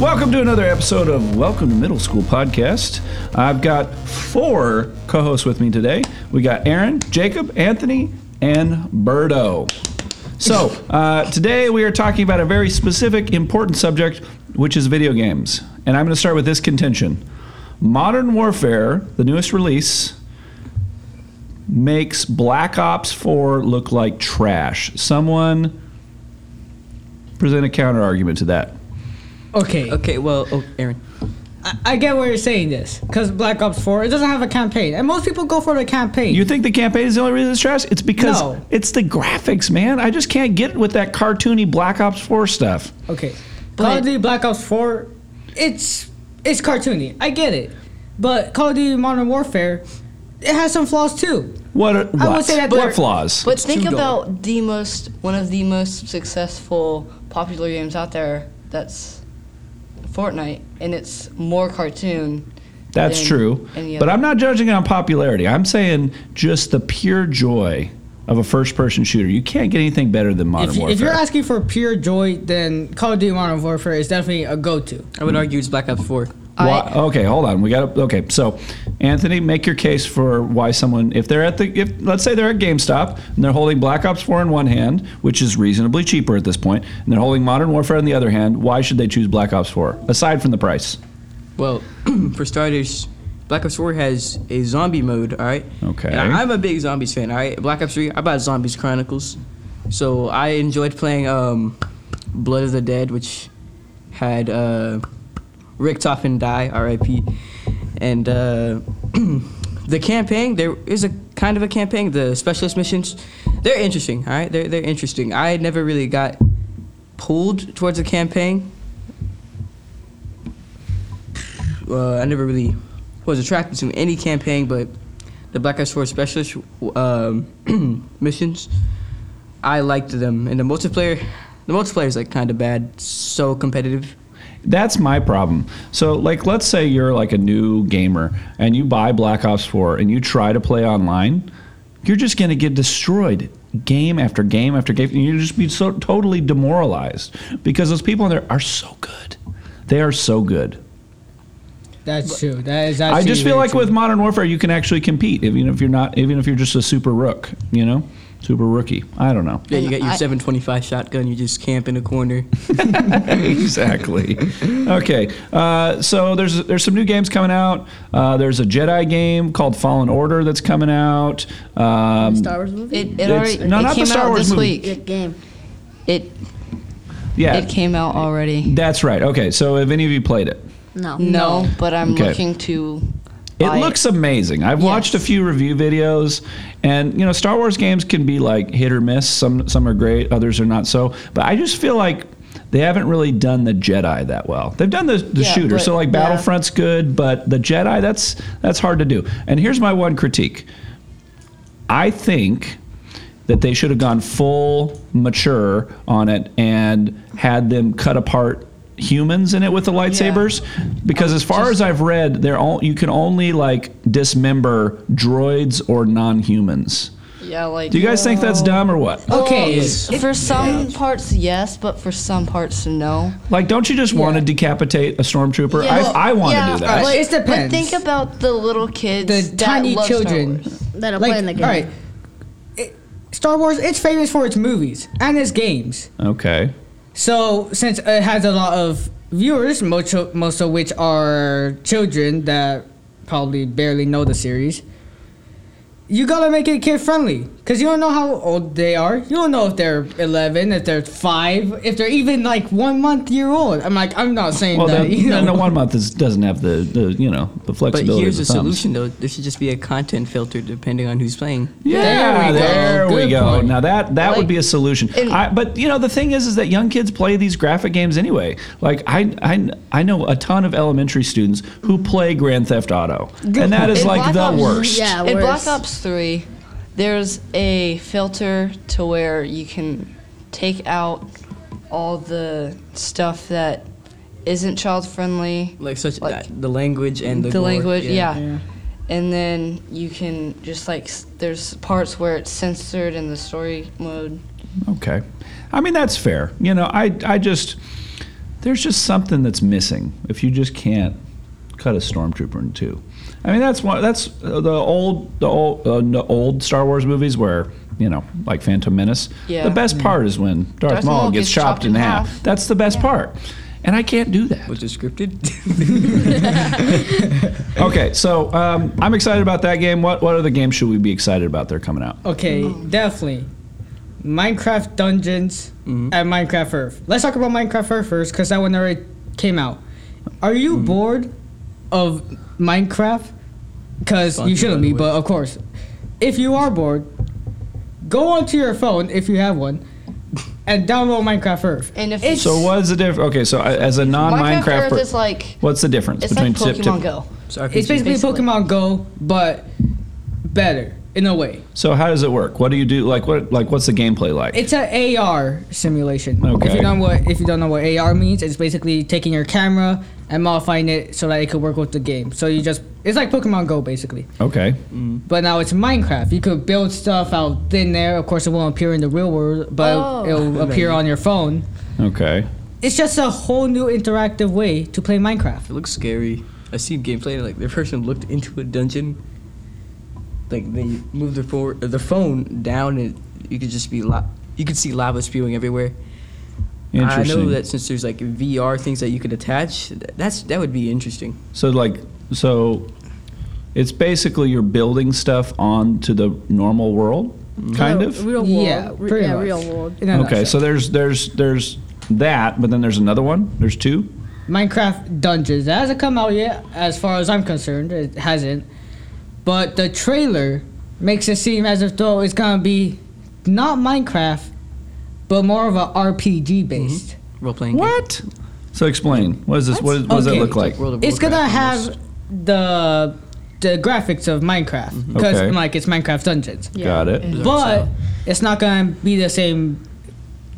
Welcome to another episode of Welcome to Middle School podcast. I've got four co hosts with me today. We got Aaron, Jacob, Anthony, and Berto. So, uh, today we are talking about a very specific, important subject, which is video games. And I'm going to start with this contention Modern Warfare, the newest release, makes Black Ops 4 look like trash. Someone present a counter argument to that. Okay, Okay, well, oh, Aaron. I, I get where you're saying this because Black Ops 4 it doesn't have a campaign, and most people go for the campaign. You think the campaign is the only reason it's trash? It's because No. it's the graphics, man. I just can't get with that cartoony Black Ops 4 stuff. okay, Call of Duty Black Ops 4, it's it's cartoony. I get it, but Call of Duty Modern Warfare, it has some flaws too. What? Are, I would what? say that what they're- flaws? But think too dull. about the most one of the most successful popular games out there. That's Fortnite, and it's more cartoon. That's than true. any But. I'm not judging on popularity. I'm saying just the pure joy of a first-person shooter. You can't get anything better than Modern If, Warfare. if you're asking for pure joy, then Call of Duty Modern Warfare is definitely a go-to. I would argue it's Black Ops 4. Why, okay, hold on. We got to okay. So, Anthony, make your case for why someone, if they're at the, if let's say they're at GameStop and they're holding Black Ops 4 in one hand, which is reasonably cheaper at this point, and they're holding Modern Warfare in the other hand, why should they choose Black Ops 4 aside from the price? Well, for starters, Black Ops 4 has a zombie mode, all right? Okay. And I'm a big Zombies fan, all right? Black Ops 3, I bought Zombies Chronicles. So I enjoyed playing um, Blood of the Dead, which had uh, Richtofen die, RIP. And uh, the campaign, there is a kind of a campaign. The specialist missions, they're interesting, all right? They're, they're interesting. I never really got pulled towards a campaign. uh, I never really was attracted to any campaign, but the Black Ops 4 specialist um, missions, I liked them. And the multiplayer, the multiplayer is like kind of bad, so competitive. That's my problem. So, like, let's say you're like a new gamer and you buy Black Ops 4 and you try to play online, you're just going to get destroyed game after game after game. And you'll just be so totally demoralized because those people in there are so good. They are so good. That's true. That is I just feel like true. with Modern Warfare, you can actually compete, even if you're not, even if you're just a super rook, you know, super rookie. I don't know. Yeah, you got your I- 725 shotgun, you just camp in a corner. exactly. Okay, uh, so there's there's some new games coming out. Uh, there's a Jedi game called Fallen Order that's coming out. Um, Star Wars movie? It, it It's- already no, it not the came Star out Wars this movie. week. Good game. It yeah, it came out already. that's right. Okay, so have any of you played it? No. No, but I'm Okay. looking to. It buy looks amazing. I've watched a few review videos, and you know, Star Wars games can be like hit or miss. Some some are great, others are not so. But I just feel like they haven't really done the Jedi that well. They've done the, the Yeah, shooter, but- so like yeah. Battlefront's good, but the Jedi that's that's hard to do. And here's my one critique. I think that they should have gone full mature on it and had them cut apart humans in it with the lightsabers because oh, as far as I've read they're all you can only like dismember droids or non-humans. Yeah, like. Do you guys think that's dumb or what? Okay. Oh, for some parts, yes, but for some parts, no. Like don't you just want to decapitate a stormtrooper? Yeah, well, I I want to do that. Well, it But depends. think about the little kids, the tiny love children That are like, playing the game. All right. It- Star Wars, it's famous for its movies and its games. Okay. So since it has a lot of viewers, most of, most of which are children that probably barely know the series, you gotta make it kid friendly because you don't know how old they are. You don't know if they're 11, if they're five, if they're even like one month year old. I'm like, I'm not saying Well, that. then, you know. then the one month is, doesn't have the, the you know the flexibility. But flexibility. here's the the thumbs. solution, though. There should just be a content filter depending on who's playing. Yeah, There we go. there we go. point. Now that that would be a solution. and- I, but you know the thing is, is that young kids play these graphic games anyway. Like I, I, I know a ton of elementary students who play Grand Theft Auto, and that is like Black the Ops- worst. Yeah, In worse. Black Ops 3, there's a filter to where you can take out all the stuff that isn't child friendly. Like such Like- that, the language and the, The, gore, language, yeah. Yeah. And then you can just like, there's parts where it's censored in the story mode. Okay, I mean that's fair. You know, I, I just there's just something that's missing if you just can't cut a stormtrooper in two. I mean, that's one. That's uh, the old, the old, uh, the old Star Wars movies where you know, like Phantom Menace. Yeah. The best part is when Darth, Darth Maul Maul gets, gets chopped, chopped in in half. half. That's the best part, and I can't do that. Was it scripted? Okay, so um, I'm excited about that game. What what other games should we be excited about? They're coming out. Okay, definitely. Minecraft Dungeons and Minecraft Earth. Let's talk about Minecraft Earth first, because that one already came out. Are you bored of Minecraft? Because you shouldn't be, but of course. If you are bored, go onto your phone, if you have one, and download Minecraft Earth. And if It's- So what's the difference? Okay, so I- as a non-Minecraft, Minecraft Earth per- is like what's the difference it's between like tip Pokemon tip? Go. It's RPG. It's basically, Basically. Pokemon Go, but better in a way. So how does it work? What do you do? Like what? Like what's the gameplay like? It's an AR simulation. If Okay. you don't know what if you don't know what AR means, it's basically taking your camera and modifying it so that it could work with the game. So you just it's like Pokemon Go basically, okay. Mm-hmm. but now it's Minecraft. You could build stuff out in there. Of course, it won't appear in the real world, but Oh. it'll appear on your phone. Okay. It's just a whole new interactive way to play Minecraft. It looks scary. I seen gameplay like the person looked into a dungeon. Like they moved their phone, uh, their phone down, and you could just be la- you could see lava spewing everywhere. I know that since there's like VR things that you could attach, that's that would be interesting. So like so, it's basically you're building stuff onto the normal world, mm-hmm. kind Real- of. Real world. Yeah, Re- yeah, much. real world. In Okay, nutshell. so there's there's there's that, but then there's another one. There's two. Minecraft Dungeons. It hasn't come out yet, as far as I'm concerned. It hasn't. But the trailer makes it seem as if though it's gonna be not Minecraft, but more of a RPG based. Mm-hmm. Role playing. What? So explain. What is this? What, is- what does Okay. it look like? World It's gonna Warcraft have almost. the the graphics of Minecraft mm-hmm. because Okay. like it's Minecraft Dungeons. Got it. But it's not gonna be the same.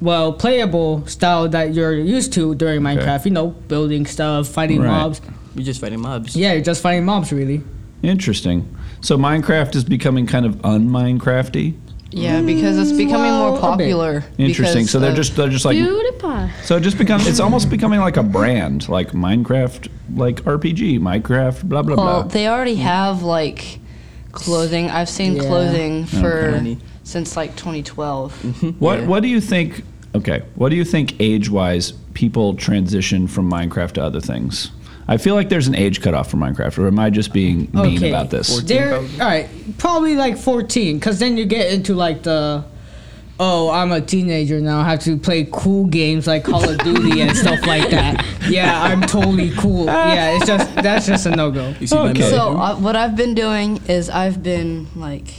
Well, playable style that you're used to during Minecraft. You know, building stuff, fighting Right. mobs. You're just fighting mobs. Yeah, you're just fighting mobs, really. Interesting. So Minecraft is becoming kind of un-Minecrafty. Yeah, because it's becoming well, more popular. Interesting. So they're just they're just like PewDiePie. so it just become it's almost becoming like a brand like Minecraft like RPG Minecraft blah blah Well, blah. Well, they already have like clothing. I've seen Yeah. clothing for Okay. since like 2012. What Yeah. what do you think? Okay, what do you think age wise people transition from Minecraft to other things? I feel like there's an age cutoff for Minecraft, or am I just being mean Okay. about this? 14 They're all right, probably like 14, because then you get into like the, oh, I'm a teenager now. I have to play cool games like Call of Duty and stuff like that. Yeah, I'm totally cool. Yeah, it's just that's just a no go. You see my Okay. mouth? So uh, what I've been doing is I've been like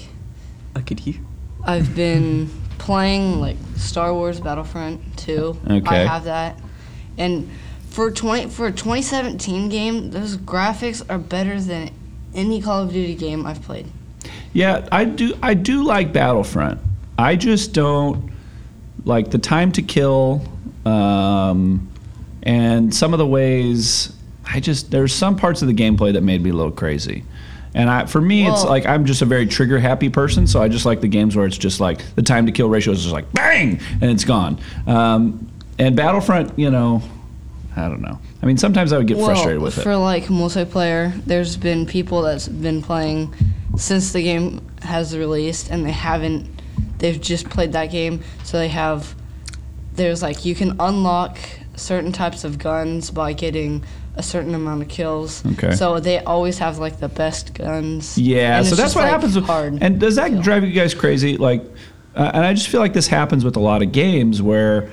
I could hear. I've been playing like Star Wars Battlefront 2. Okay. I have that. And for 20 for a 2017 game, those graphics are better than any Call of Duty game I've played. Yeah, I do. I do like Battlefront. I just don't like the time to kill, um, and some of the ways. I just there's some parts of the gameplay that made me a little crazy. And I, for me, it's like I'm just a very trigger happy person, so I just like the games where it's just like the time to kill ratio is just like bang and it's gone. Um, and Battlefront, you know, I don't know. I mean, sometimes I would get frustrated with it. for like multiplayer, there's been people that's been playing since the game has released, and they haven't. They've just played that game, so they have. There's like you can unlock certain types of guns by getting a certain amount of kills. Okay. So they always have like the best guns. Yeah, so that's what like, happens. With, hard. and does that drive you guys crazy? Like, uh, and I just feel like this happens with a lot of games where.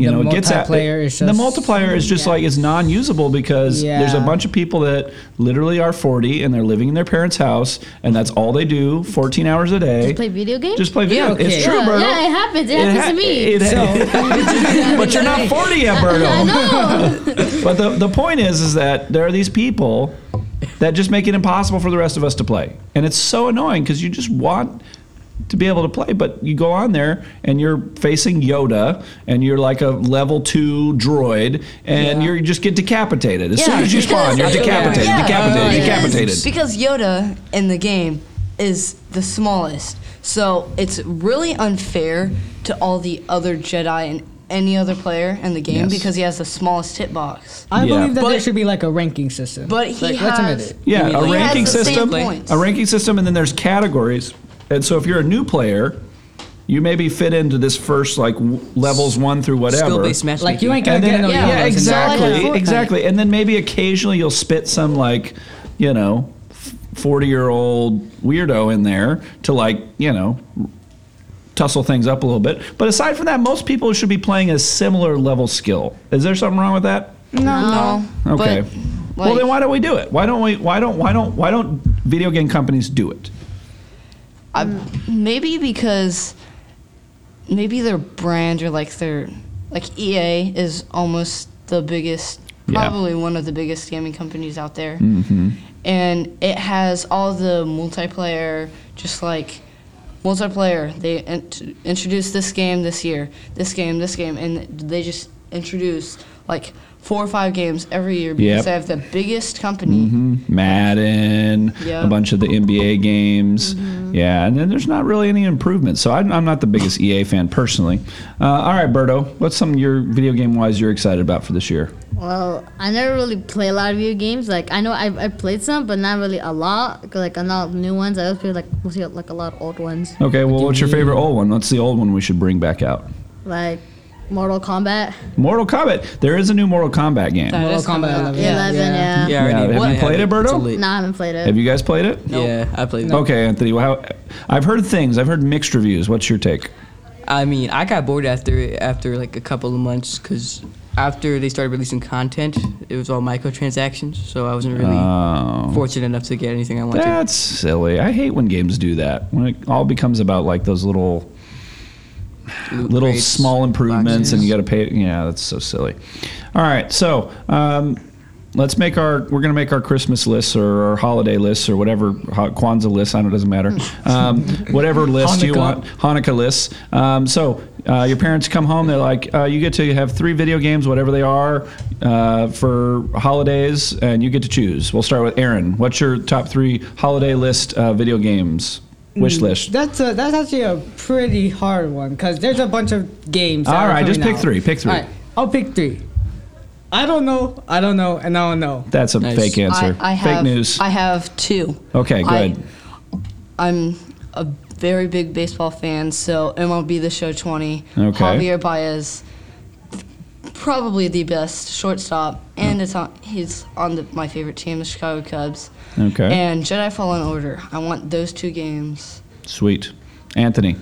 You The know, it gets at, multiplayer is the multiplier is just Yeah. like is non-usable because there's a bunch of people that literally are 40 and they're living in their parents' house and that's all they do 14 hours a day. Just play video games? Just play video. Yeah, okay. It's true, yeah, Berto. yeah, it happens. It, It happens ha- to me. it- but you're not 40 yet, Berto. I know. But the, the point is, is that there are these people that just make it impossible for the rest of us to play, and it's so annoying because you just want to be able to play, but you go on there and you're facing Yoda, and you're like a level two droid, and you just get decapitated as soon as you spawn. You're decapitated, Yeah, decapitated, because- decapitated. Because Yoda in the game is the smallest, so it's really unfair to all the other Jedi and any other player in the game Yes. because he has the smallest hitbox. I Yeah. believe that there should be like a ranking system. But he like, let's admit has- it. Yeah, a like- He has ranking system. A ranking system, and then there's categories. And so if you're a new player, you maybe fit into this first like w- levels one through whatever. Skill-based matchmaking. Like you ain't gonna and get then, no yeah, yeah, exactly, Fortnite. exactly. And then maybe occasionally you'll spit some like, you know, forty-year-old weirdo in there to like, you know, tussle things up a little bit. But aside from that, most people should be playing a similar level skill. Is there something wrong with that? No. Okay. But, well, then why don't we do it? Why don't we? Why don't? Why don't? Why don't video game companies do it? I, maybe because maybe their brand or like their like EA is almost the biggest, Yeah. probably one of the biggest gaming companies out there, Mm-hmm. and it has all the multiplayer, just like multiplayer. They int- introduced this game this year, this game, this game, and they just introduce like four or five games every year because Yep. they have the biggest company. hmm Madden, Yeah. a bunch of the NBA games. Yeah, and then there's not really any improvement. So I'm, I'm not the biggest EA fan personally. Uh, all right, Berto, what's some your video game wise you're excited about for this year? Well, I never really play a lot of video games. Like I know I I played some, but not really a lot. Like a lot of new ones. I always play like mostly like a lot of old ones, Okay, well, what's your favorite old one? What's the old one we should bring back out? like Mortal Kombat. Mortal Kombat. There is a new Mortal Kombat game. That Mortal is coming Kombat out. 11. Yeah. Eleven, Yeah. yeah. Yeah, Yeah, have you played it, Berto? No, I haven't played it. Have you guys played it? Yeah, I played it. Okay, Anthony. Well, how, I've heard things. I've heard mixed reviews. What's your take? I mean, I got bored after after like a couple of months because after they started releasing content, it was all microtransactions, so I wasn't really Oh. fortunate enough to get anything I wanted. That's silly. I hate when games do that. When it all becomes about like those little Loot little crates, small improvements and you got to pay. Yeah, that's so silly. All right, so um, let's make our. We're gonna make our Christmas lists or our holiday lists or whatever Ha- Kwanzaa lists. I know it doesn't matter. Um, whatever list you want, Hanukkah lists. Um, so uh, your parents come home. They're like, uh, you get to have three video games, whatever they are, uh, for holidays, and you get to choose. We'll start with Aaron. What's your top three holiday list uh, video games wish Mm, list? That's a, that's actually a pretty hard one because there's a bunch of games. that All are right, just pick out. three, pick three. All right, I'll pick three. I don't know. I don't know, and I don't know. That's a Nice. fake answer. I, I fake have, news. I have two. Okay, I- good. I'm a very big baseball fan, so MLB The Show 20. Okay. Javier Baez, probably the best shortstop, and it's on. He's on the, my favorite team, the Chicago Cubs. Okay. And Jedi Fallen Order. I want those two games. Sweet. Anthony.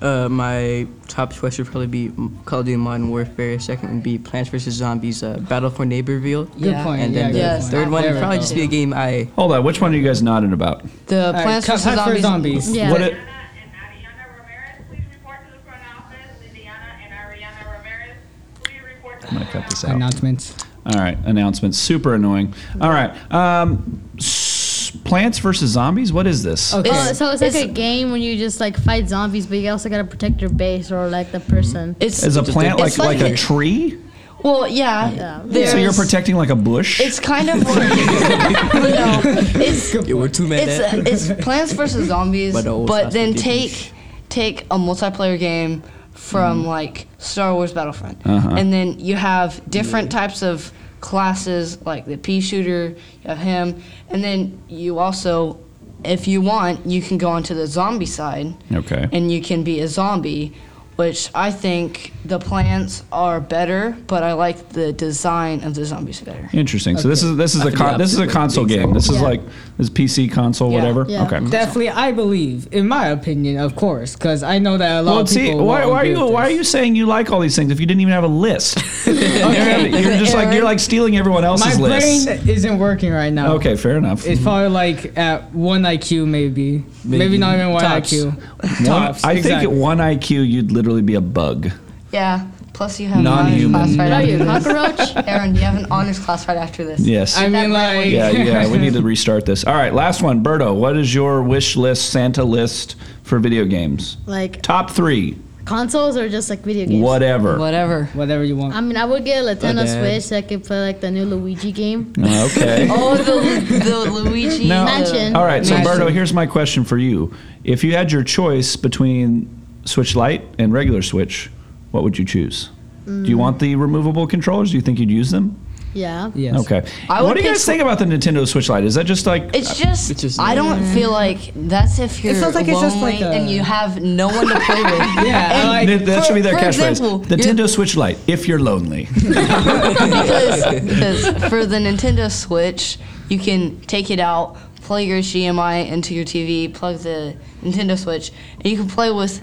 Uh, my top choice would probably be Call of Duty Modern Warfare. Second would be Plants vs Zombies: uh, Battle for Neighborville. Good Yeah. point. And yeah, then the Yes, third one would probably just be a game I Hold on. Which one are you guys nodding about? The Plants Cut- vs. Zombies. Zombies. Yeah. What it, Indiana and Ariana Ramirez, please report to the front office. Indiana and Ariana Ramirez, please report to I'm the gonna cut front this out. Announcements. All right. Announcements. Super annoying. All right. Um, s- Plants versus Zombies. What is this? Okay. Oh, so it's like It's- a game when you just like fight zombies, but you also gotta protect your base or like the person. It's Is a plant like It's like, like a it- tree? well, yeah. Yeah. So you're protecting like a bush? It's kind of like no. It's You were two men. it's it's Plants vs Zombies, But the old but then and take take a multiplayer game from like Star Wars Battlefront, Uh-huh. and then you have different types of classes like the pea shooter, you have him, and then you also, if you want, you can go onto the zombie side, okay. and you can be a zombie. Which I think the plants are better, but I like the design of the zombies better. Interesting. So this is this is I a con- this is a console game. so. This is like this PC console Yeah. whatever. Yeah. Okay. Definitely, I believe, in my opinion, of course, because I know that a lot Well, of see, people. why, won't why are you with why are you saying you like all these things if you didn't even have a list? you're, you're just like you're like stealing everyone My else's list. My brain isn't working right now. Okay, fair enough. It's probably like at one IQ, maybe. Maybe, Maybe. not even one Tops. IQ. One- Tops. I exactly. think at one IQ you'd literally be a bug. Yeah. Plus, you have Non-human. an honors class right What are you, after cockroach? this. Aaron, you have an honors class right after this. Yes. I mean, like. yeah, yeah. We need to restart this. All right, last one, Berto. What is your wish list, Santa list for video games? Like Top three, consoles or just like video games? whatever. Whatever. Whatever you want. I mean, I would get a Nintendo Okay. Switch so I could play like the new Luigi game. Oh, okay. Oh, the, the Luigi. Now- Mansion. All right, so Mansion. Berto, here's my question for you. If you had your choice between Switch Lite and regular Switch, what would you choose? Do you want the removable controllers? Do you think you'd use them? Yeah. Yes. Okay. I what do you guys Sw- think about the Nintendo Switch Lite? Is that just like It's uh, just, It's just- I don't feel like that's if you're feels like it's just like a- and you have no one to play with. Yeah, like- Th- that for- should be their catchphrase. Nintendo Switch Lite. If you're lonely. because, because for the Nintendo Switch, you can take it out, plug your HDMI into your TV, plug the Nintendo Switch, and you can play with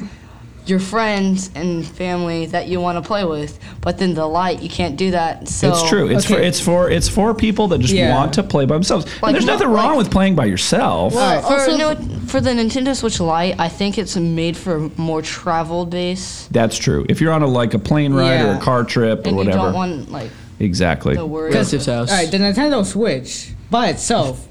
your friends and family that you want to play with. But then the light, you can't do that. So it's true. It's for it's for it's for people that just Yeah. want to play by themselves. Like, and there's nothing like- wrong with playing by yourself. Well, for, also- no, for the Nintendo Switch Lite, I think it's made for more travel base, That's true. If you're on a like a plane ride or a car trip or and you whatever. don't want like exactly. the worry. Relative's house. All right, the Nintendo Switch by itself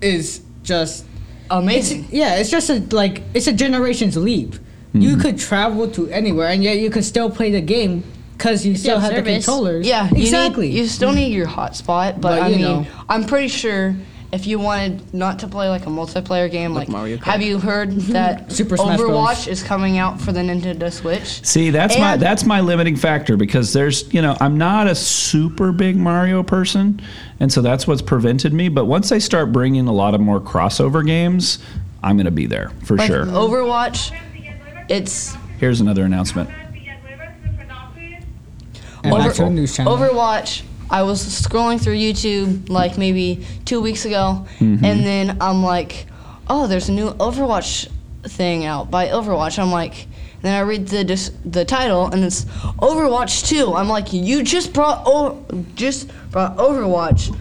is just Amazing. yeah, it's just a like it's a generation's leap. You Mm-hmm. could travel to anywhere, and yet you could still play the game because you still have have the controllers. Yeah, you exactly. Need, you still need your hotspot, but, But, I you mean, know. I'm pretty sure if you wanted not to play like a multiplayer game, like, Mario Kart. have you heard that Super Smash Bros. Overwatch is coming out for the Nintendo Switch? See, that's my that's my limiting factor because there's you know I'm not a super big Mario person, and so that's what's prevented me. But once they start bringing a lot of more crossover games, I'm gonna be there for Like sure. Overwatch, it's Here's another announcement. and Over- back to news channel. Overwatch. I was scrolling through YouTube like maybe two weeks ago, Mm-hmm. and then I'm like, oh, there's a new Overwatch thing out by Overwatch. I'm like, then I read the dis- the title, and it's Overwatch 2. I'm like, you just brought o- just brought Overwatch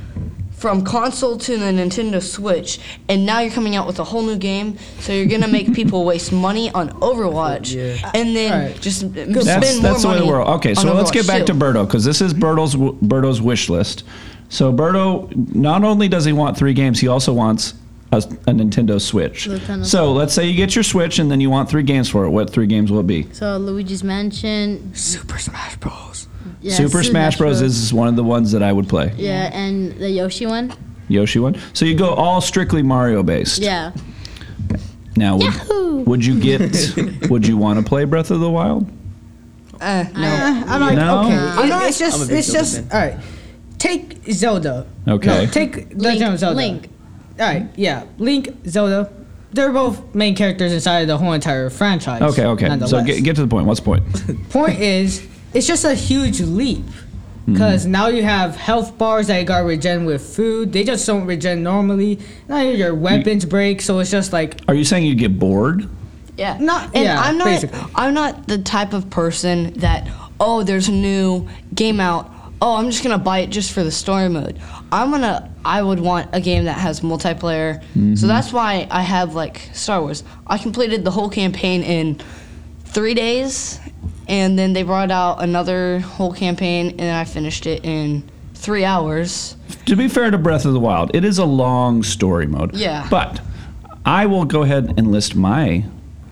from console to the Nintendo Switch, and now you're coming out with a whole new game. So you're gonna make people waste money on Overwatch, Yeah. and then Alright. just spend That's more that's the way money. of the world. Okay, so on let's get Overwatch back to 2. Berto because this is Berto's Berto's wish list. So Berto, not only does he want three games, he also wants a, a Nintendo Switch. Nintendo So let's say you get your Switch and then you want three games for it. What three games will it be? So Luigi's Mansion. Super Smash Bros. Yeah, Super Smash Bros. is one of the ones that I would play. Yeah, and the Yoshi one. Yoshi one. So you go all strictly Mario based. Yeah. Now, would, would you get? would you want to play Breath of the Wild? Eh, no. Uh, I'm like, No? okay, I'm it- it's I'm just, it's Zelda just, fan. all right. Take Zelda. Okay. No, take Legend of Zelda. Link. All right, yeah, Link, Zelda. They're both main characters inside of the whole entire franchise. Okay, okay. So get, get to the point. What's the point? Point is, it's just a huge leap. Mm-hmm. Because now you have health bars that got regen with food. They just don't regen normally. Now your weapons break, so it's just like Are you saying you get bored? Yeah. Not- and yeah, I'm not basically. I'm not the type of person that oh there's a new game out. Oh, I'm just going to buy it just for the story mode. I'm going to I would want a game that has multiplayer. So mm-hmm. that's why I have like Star Wars. I completed the whole campaign in 3 days and then they brought out another whole campaign and I finished it in 3 hours. To be fair to Breath of the Wild, it is a long story mode. Yeah. But I will go ahead and list my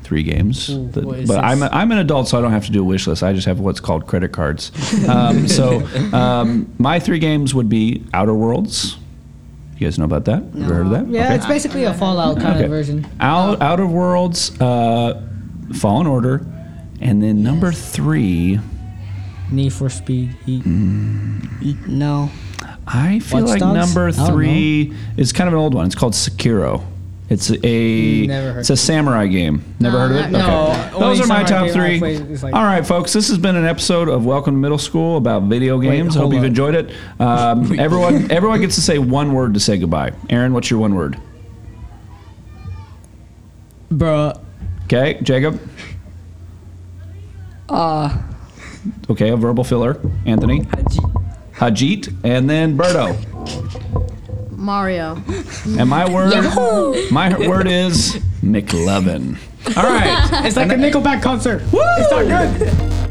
three games. that- what is but I'm, this? a, I'm an adult, so I don't have to do a wish list. I just have what's called credit cards. Um, so um, my three games would be Outer Worlds. You guys know about that? Ever heard of that? yeah, Okay. it's basically a Fallout kind Okay. of version. Out, Outer Worlds, uh, Fallen Order, and then number three. Need for Speed Heat. No. I feel Watch like Dogs? number I don't three is kind of an old one. It's called Sekiro. It's a Never heard it's a samurai game. Never heard of it? No. Those are my samurai top game I three. played is like- All right, folks. This has been an episode of Welcome to Middle School about video games. I Hope hold you've up. enjoyed it. Um, everyone, everyone gets to say one word to say goodbye. Aaron, what's your one word? Bruh. Okay, Jacob. Uh Okay, a verbal filler. Anthony. Hajit, and then Berto. Mario. And my word, my word is McLovin. All right. It's like a Nickelback concert. It's not good.